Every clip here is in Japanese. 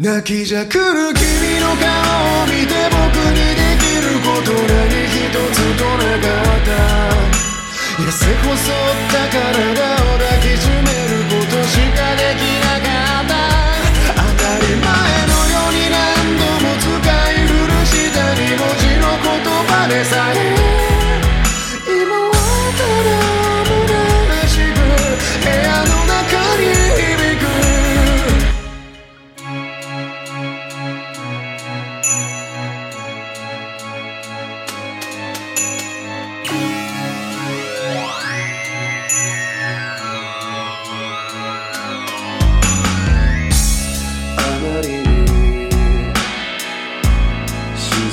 泣きじゃくる君の顔を見て僕にできること何一つとなかった。痩せ細った体を抱きしめることしかできなかった。当たり前のように何度も使い古した2文字の言葉でさえ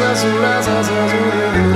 めていま